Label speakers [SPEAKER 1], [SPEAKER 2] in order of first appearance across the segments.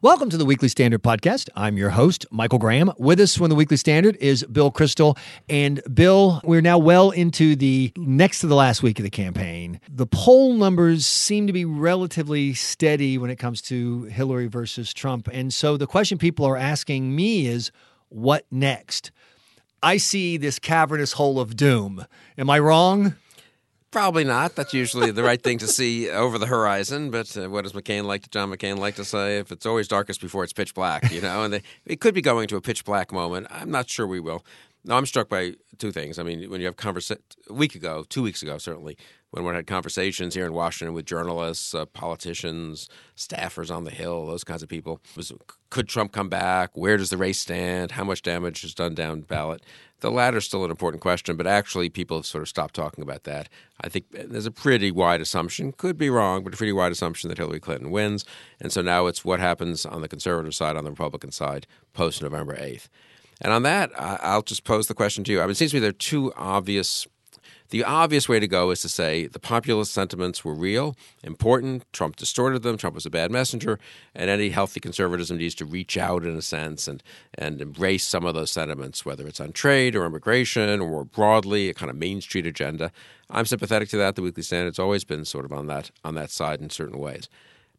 [SPEAKER 1] Welcome to the Weekly Standard Podcast. I'm your host, Michael Graham. With us from the Weekly Standard is Bill Kristol. And Bill, we're now well into the next to the last week of the campaign. The poll numbers seem to be relatively steady when it comes to Hillary versus Trump. And so the question people are asking me is what next? I see this cavernous hole of doom. Am I wrong?
[SPEAKER 2] Probably not. That's usually the right thing to see over the horizon. But uh, what does McCain like to John McCain like to say? If it's always darkest before it's pitch black, you know, and they, it could be going to a pitch black moment. I'm not sure we will. No, I'm struck by two things. I mean, when you have conversation a week ago, two weeks ago, certainly, when we had conversations here in Washington with journalists, uh, politicians, staffers on the Hill, those kinds of people, was could Trump come back? Where does the race stand? How much damage is done down ballot? The latter is still an important question, but actually, people have sort of stopped talking about that. I think there's a pretty wide assumption, could be wrong, but a pretty wide assumption that Hillary Clinton wins. And so now it's what happens on the conservative side, on the Republican side, post November 8th. And on that, I'll just pose the question to you. I mean, it seems to me there are two obvious the obvious way to go is to say the populist sentiments were real, important. Trump distorted them. Trump was a bad messenger, and any healthy conservatism needs to reach out in a sense and and embrace some of those sentiments, whether it's on trade or immigration or more broadly a kind of Main Street agenda. I'm sympathetic to that. The Weekly Standard's always been sort of on that on that side in certain ways.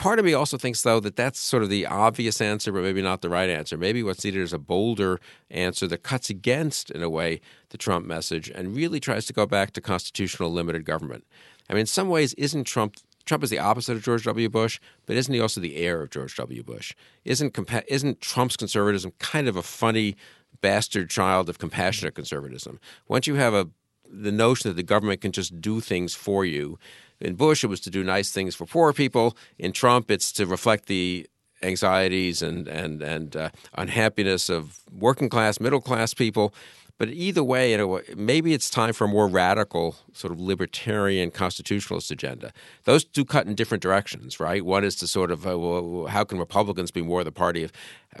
[SPEAKER 2] Part of me also thinks, though, that that's sort of the obvious answer, but maybe not the right answer. Maybe what's needed is a bolder answer that cuts against, in a way, the Trump message and really tries to go back to constitutional limited government. I mean, in some ways, isn't Trump Trump is the opposite of George W. Bush, but isn't he also the heir of George W. Bush? Isn't isn't Trump's conservatism kind of a funny bastard child of compassionate conservatism? Once you have a the notion that the government can just do things for you in Bush, it was to do nice things for poor people. In Trump, it's to reflect the anxieties and and and uh, unhappiness of working class, middle class people. But either way, maybe it's time for a more radical, sort of libertarian constitutionalist agenda. Those two cut in different directions, right? One is to sort of, uh, well, how can Republicans be more the party of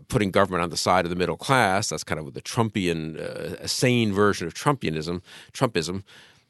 [SPEAKER 2] putting government on the side of the middle class? That's kind of the Trumpian, uh, a sane version of Trumpianism, Trumpism.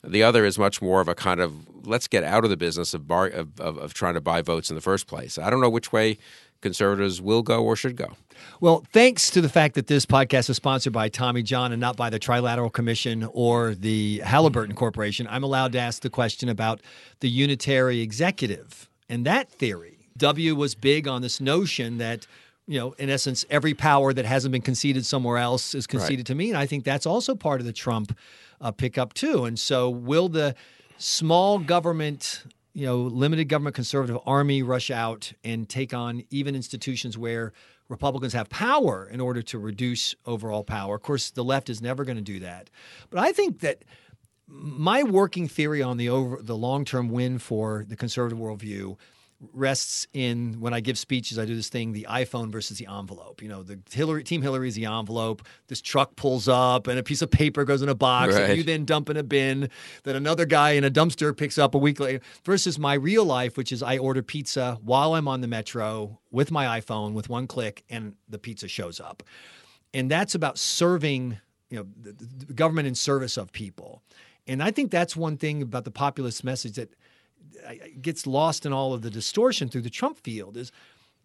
[SPEAKER 2] The other is much more of a kind of let's get out of the business of, bar, of, of, of trying to buy votes in the first place. I don't know which way conservatives will go or should go.
[SPEAKER 1] Well, thanks to the fact that this podcast is sponsored by Tommy John and not by the Trilateral Commission or the Halliburton Corporation, I'm allowed to ask the question about the unitary executive and that theory. W was big on this notion that you know, in essence, every power that hasn't been conceded somewhere else is conceded right. to me. And I think that's also part of the Trump uh, pickup too. And so, will the small government, you know, limited government conservative army rush out and take on even institutions where Republicans have power in order to reduce overall power? Of course, the left is never going to do that. But I think that my working theory on the over the long term win for the conservative worldview rests in when I give speeches, I do this thing, the iPhone versus the envelope. You know, the Hillary team Hillary is the envelope. This truck pulls up and a piece of paper goes in a box right. that you then dump in a bin that another guy in a dumpster picks up a week later. Versus my real life, which is I order pizza while I'm on the metro with my iPhone with one click and the pizza shows up. And that's about serving, you know, the, the government in service of people. And I think that's one thing about the populist message that gets lost in all of the distortion through the Trump field is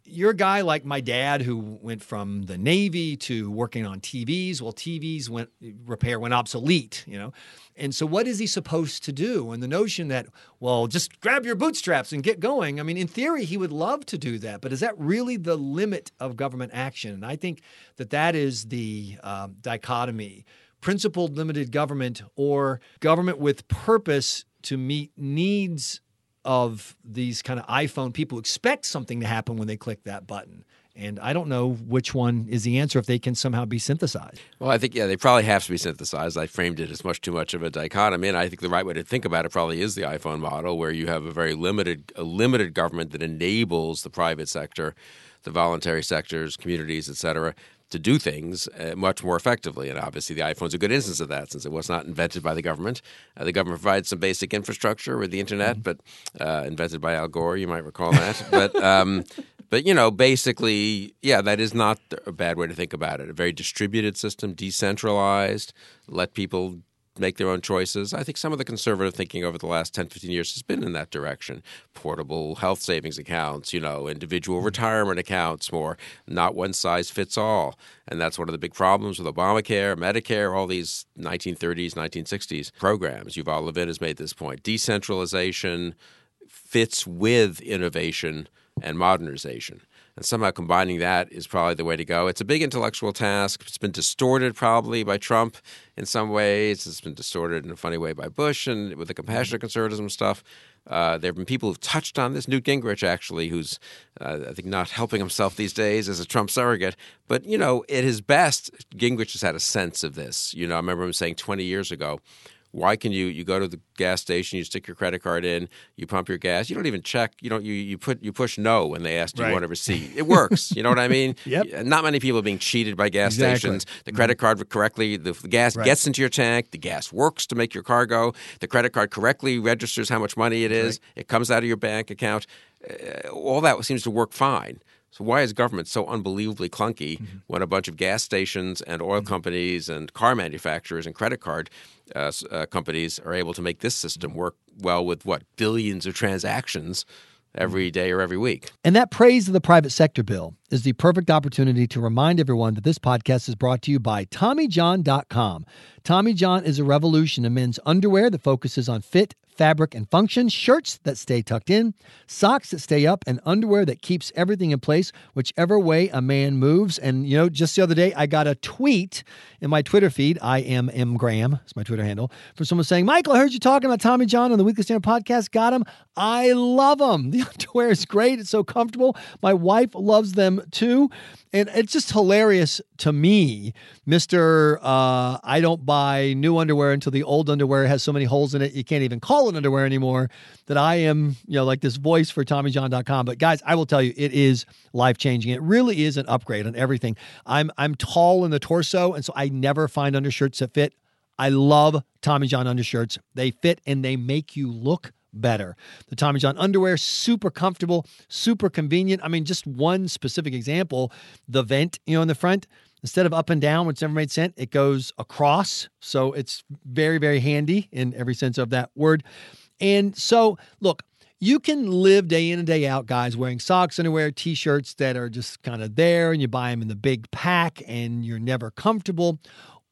[SPEAKER 1] you're a guy like my dad who went from the Navy to working on TVs. Well, TVs went repair went obsolete, you know. And so what is he supposed to do? And the notion that, well, just grab your bootstraps and get going. I mean, in theory, he would love to do that, but is that really the limit of government action? And I think that that is the uh, dichotomy principled limited government or government with purpose to meet needs of these kind of iPhone people expect something to happen when they click that button. And I don't know which one is the answer if they can somehow be synthesized.
[SPEAKER 2] Well, I think, yeah, they probably have to be synthesized. I framed it as much too much of a dichotomy. And I think the right way to think about it probably is the iPhone model, where you have a very limited, a limited government that enables the private sector, the voluntary sectors, communities, et cetera, to do things uh, much more effectively. And obviously, the iPhone's a good instance of that since it was not invented by the government. Uh, the government provides some basic infrastructure with the internet, mm-hmm. but uh, invented by Al Gore, you might recall that. but um, but you know, basically, yeah, that is not a bad way to think about it. A very distributed system, decentralized, let people make their own choices. I think some of the conservative thinking over the last 10, 15 years has been in that direction. Portable health savings accounts, you know, individual
[SPEAKER 1] Mm-hmm.
[SPEAKER 2] retirement accounts, more not one size fits all. And that's one of the big problems with Obamacare, Medicare, all these 1930s, 1960s programs. Yuval Levin has made this point. Decentralization fits with innovation and modernization. And somehow combining that is probably the way to go. It's a big intellectual task. It's been distorted probably by Trump in some ways. It's been distorted in a funny way by Bush and with the compassionate conservatism stuff. Uh, there have been people who've touched on this. Newt Gingrich, actually, who's uh, I think not helping himself these days as a Trump surrogate. But you know, at his best, Gingrich has had a sense of this. You know, I remember him saying 20 years ago, why can you you go to the gas station, you stick your credit card in, you pump your gas, you don't even check, you don't you you put you push no when they ask do you want a receipt. It works. you know what I mean?
[SPEAKER 1] Yep.
[SPEAKER 2] Not many people are being cheated by gas
[SPEAKER 1] Exactly.
[SPEAKER 2] stations. The credit card correctly, the, the gas
[SPEAKER 1] Right.
[SPEAKER 2] gets into your tank, the gas works to make your car go. The credit card correctly registers how much money it is. It comes out of your bank account. Uh, all that seems to work fine. So why is government so unbelievably clunky
[SPEAKER 1] Mm-hmm.
[SPEAKER 2] when a bunch of gas stations and oil companies and car manufacturers and credit card uh, uh, companies are able to make this system work well with what billions of transactions every day or every week?
[SPEAKER 1] And that praise of the private sector bill is the perfect opportunity to remind everyone that this podcast is brought to you by TommyJohn.com. Tommy John is a revolution in men's underwear that focuses on fit, fabric, and function, shirts that stay tucked in, socks that stay up, and underwear that keeps everything in place, whichever way a man moves. And, you know, just the other day, I got a tweet in my Twitter feed, I am M. Graham, it's my Twitter handle, from someone saying, Michael, I heard you talking about Tommy John on the Weekly Standard podcast. Got him. I love them. The underwear is great. It's so comfortable. My wife loves them too. And it's just hilarious to me, Mr. Uh, I don't buy new underwear until the old underwear has so many holes in it you can't even call it underwear anymore. That I am, you know, like this voice for TommyJohn.com. But guys, I will tell you, it is life changing. It really is an upgrade on everything. I'm I'm tall in the torso, and so I never find undershirts that fit. I love Tommy John undershirts. They fit and they make you look better. The Tommy John underwear, super comfortable, super convenient. I mean, just one specific example the vent, you know, in the front, instead of up and down, which never made sense, it goes across. So it's very, very handy in every sense of that word. And so, look, you can live day in and day out, guys, wearing socks, underwear, t shirts that are just kind of there, and you buy them in the big pack and you're never comfortable.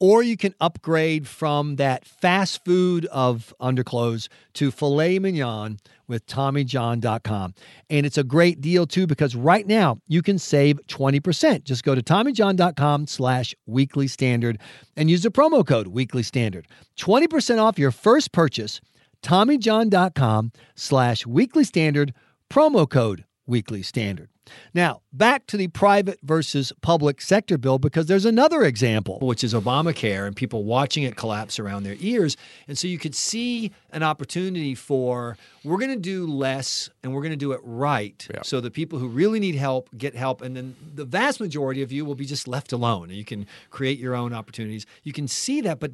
[SPEAKER 1] Or you can upgrade from that fast food of underclothes to filet mignon with TommyJohn.com. And it's a great deal too because right now you can save 20%. Just go to TommyJohn.com slash weekly standard and use the promo code weekly standard. 20% off your first purchase. TommyJohn.com slash weekly standard, promo code weekly standard. Now, back to the private versus public sector bill because there's another example, which is Obamacare and people watching it collapse around their ears. And so you could see an opportunity for we're going to do less and we're going to do it right
[SPEAKER 2] Yeah.
[SPEAKER 1] so the people who really need help get help. And then the vast majority of you will be just left alone you can create your own opportunities. You can see that, but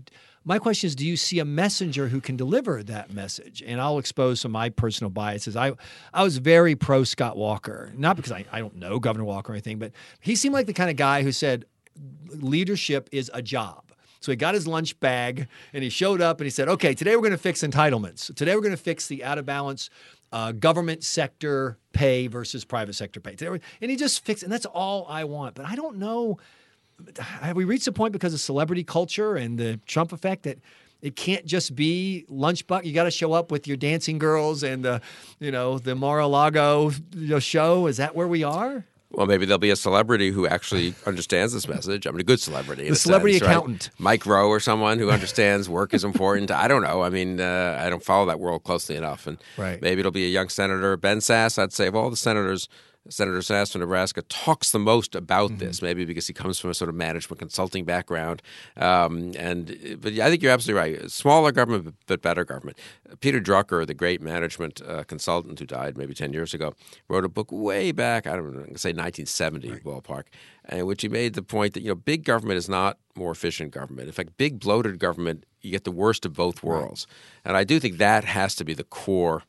[SPEAKER 1] my question is do you see a messenger who can deliver that message? And i'll expose some of my personal biases. I, I was very pro scott walker. Not because I, I don't know governor walker or anything but he seemed like the kind of guy who said leadership is a job. So he got his lunch bag and he showed up and he said okay today we're going to fix entitlements. Today we're going to fix the out of balance uh, government sector pay versus private sector pay. And he just fixed and that's all i want. But i don't know have we reached a point because of celebrity culture and the Trump effect that it can't just be lunch buck. You got to show up with your dancing girls and the, you know, the Mar-a-Lago you know, show. Is that where we are?
[SPEAKER 2] Well, maybe there'll be a celebrity who actually understands this message. I mean, a good celebrity.
[SPEAKER 1] The
[SPEAKER 2] a
[SPEAKER 1] celebrity
[SPEAKER 2] sense, right?
[SPEAKER 1] accountant.
[SPEAKER 2] Mike Rowe or someone who understands work is important. I don't know. I mean, uh, I don't follow that world closely enough. And
[SPEAKER 1] Right.
[SPEAKER 2] maybe it'll be a young senator. Ben Sasse, I'd say, of all the senators, Senator Sasse from Nebraska talks the most about
[SPEAKER 1] Mm-hmm.
[SPEAKER 2] this, maybe because he comes from a sort of management consulting background. Um, and But I think you're absolutely right. Smaller government, but better government. Peter Drucker, the great management uh, consultant who died maybe 10 years ago, wrote a book way back, I don't know, say 1970 ballpark, in which he made the point that, you know, big government is not more efficient government. In fact, big bloated government, you get the worst of both worlds. And I do think that has to be the core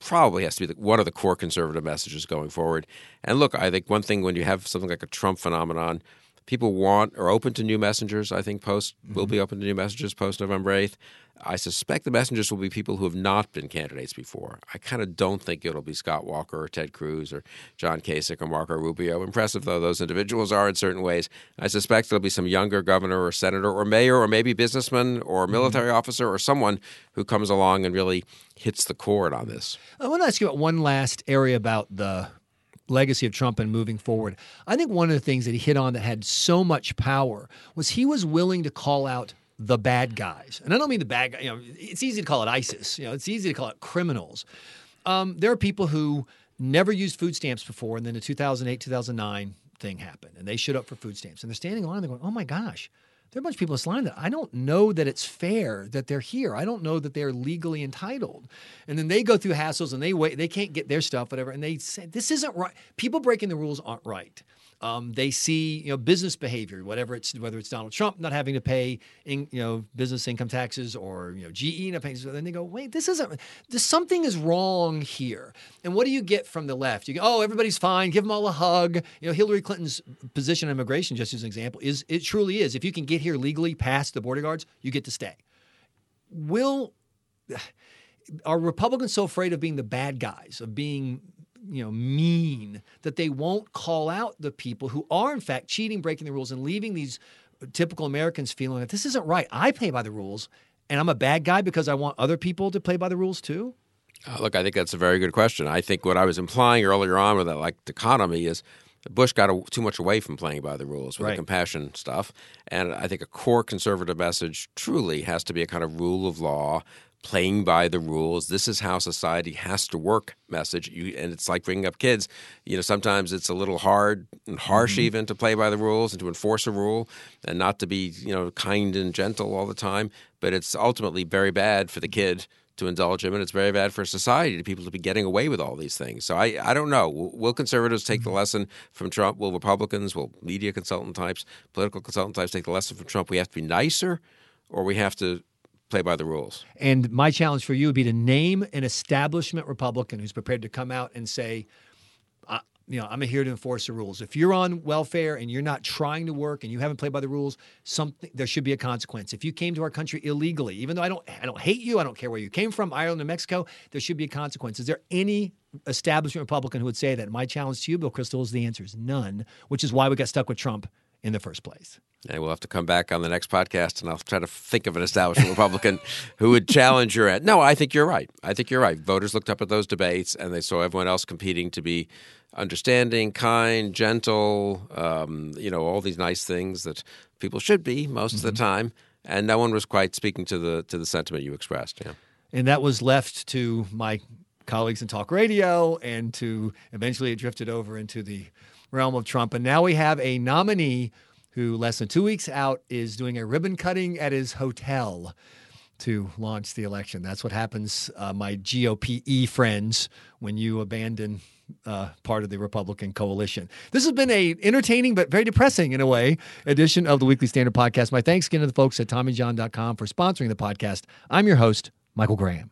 [SPEAKER 2] probably has to be the, one of the core conservative messages going forward. And look, I think one thing when you have something like a Trump phenomenon, people want or open to new messengers. I think post will mm-hmm. be open to new messengers post November eighth. I suspect the messengers will be people who have not been candidates before. I kind of don't think it'll be Scott Walker or Ted Cruz or John Kasich or Marco Rubio. Impressive though those individuals are in certain ways, I suspect there'll be some younger governor or senator or mayor or maybe businessman or mm-hmm. military officer or someone who comes along and really hits the chord on this.
[SPEAKER 1] I want to ask you about one last area about the legacy of Trump and moving forward. I think one of the things that he hit on that had so much power was he was willing to call out the bad guys. And I don't mean the bad guy, you know, it's easy to call it ISIS, you know, it's easy to call it criminals. Um, there are people who never used food stamps before, and then the 2008, 2009 thing happened, and they showed up for food stamps. And they're standing in line, they're going, oh my gosh, there are a bunch of people in that I don't know that it's fair that they're here. I don't know that they're legally entitled. And then they go through hassles and they wait, they can't get their stuff, whatever. And they say, this isn't right. People breaking the rules aren't right. Um, they see you know business behavior, whatever it's whether it's Donald Trump not having to pay in, you know business income taxes or you know GE not paying. Then they go, wait, this isn't. This something is wrong here. And what do you get from the left? You go, oh, everybody's fine. Give them all a hug. You know, Hillary Clinton's position on immigration, just as an example, is it truly is. If you can get here legally past the border guards, you get to stay. Will are Republicans so afraid of being the bad guys, of being you know mean that they won't call out the people who are in fact cheating, breaking the rules, and leaving these typical Americans feeling that this isn't right. I play by the rules, and I'm a bad guy because I want other people to play by the rules too.
[SPEAKER 2] Uh, look, I think that's a very good question. I think what I was implying earlier on with that, like economy, is Bush got a, too much away from playing by the rules with
[SPEAKER 1] Right.
[SPEAKER 2] the compassion stuff. And I think a core conservative message truly has to be a kind of rule of law, playing by the rules. This is how society has to work message. You, and it's like bringing up kids. You know, sometimes it's a little hard and harsh mm-hmm. even to play by the rules and to enforce a rule and not to be, you know, kind and gentle all the time. But it's ultimately very bad for the kid to indulge him, and it's very bad for society to people to be getting away with all these things. So I, I don't know. Will, will conservatives take the mm-hmm. lesson from Trump? Will Republicans, will media consultant types, political consultant types take the lesson from Trump? We have to be nicer, or we have to play by the rules.
[SPEAKER 1] And my challenge for you would be to name an establishment Republican who's prepared to come out and say, you know, I'm here to enforce the rules. If you're on welfare and you're not trying to work and you haven't played by the rules, something there should be a consequence. If you came to our country illegally, even though I don't, I don't hate you, I don't care where you came from, Ireland or Mexico, there should be a consequence. Is there any establishment Republican who would say that? My challenge to you, Bill Kristol, is the answer is none. Which is why we got stuck with Trump in the first place.
[SPEAKER 2] And we'll have to come back on the next podcast, and I'll try to think of an establishment Republican who would challenge your. ad- No, I think you're right. I think you're right. Voters looked up at those debates, and they saw everyone else competing to be understanding, kind, gentle. Um, you know, all these nice things that people should be most of the time, and no one was quite speaking to the to the sentiment you expressed. Yeah.
[SPEAKER 1] And that was left to my colleagues in talk radio and to eventually it drifted over into the realm of Trump. And now we have a nominee who, less than two weeks out, is doing a ribbon cutting at his hotel to launch the election. That's what happens, uh, my GOP E friends, when you abandon uh, part of the Republican coalition. This has been a entertaining but very depressing, in a way, edition of the Weekly Standard Podcast. My thanks again to the folks at TommyJohn.com for sponsoring the podcast. I'm your host, Michael Graham.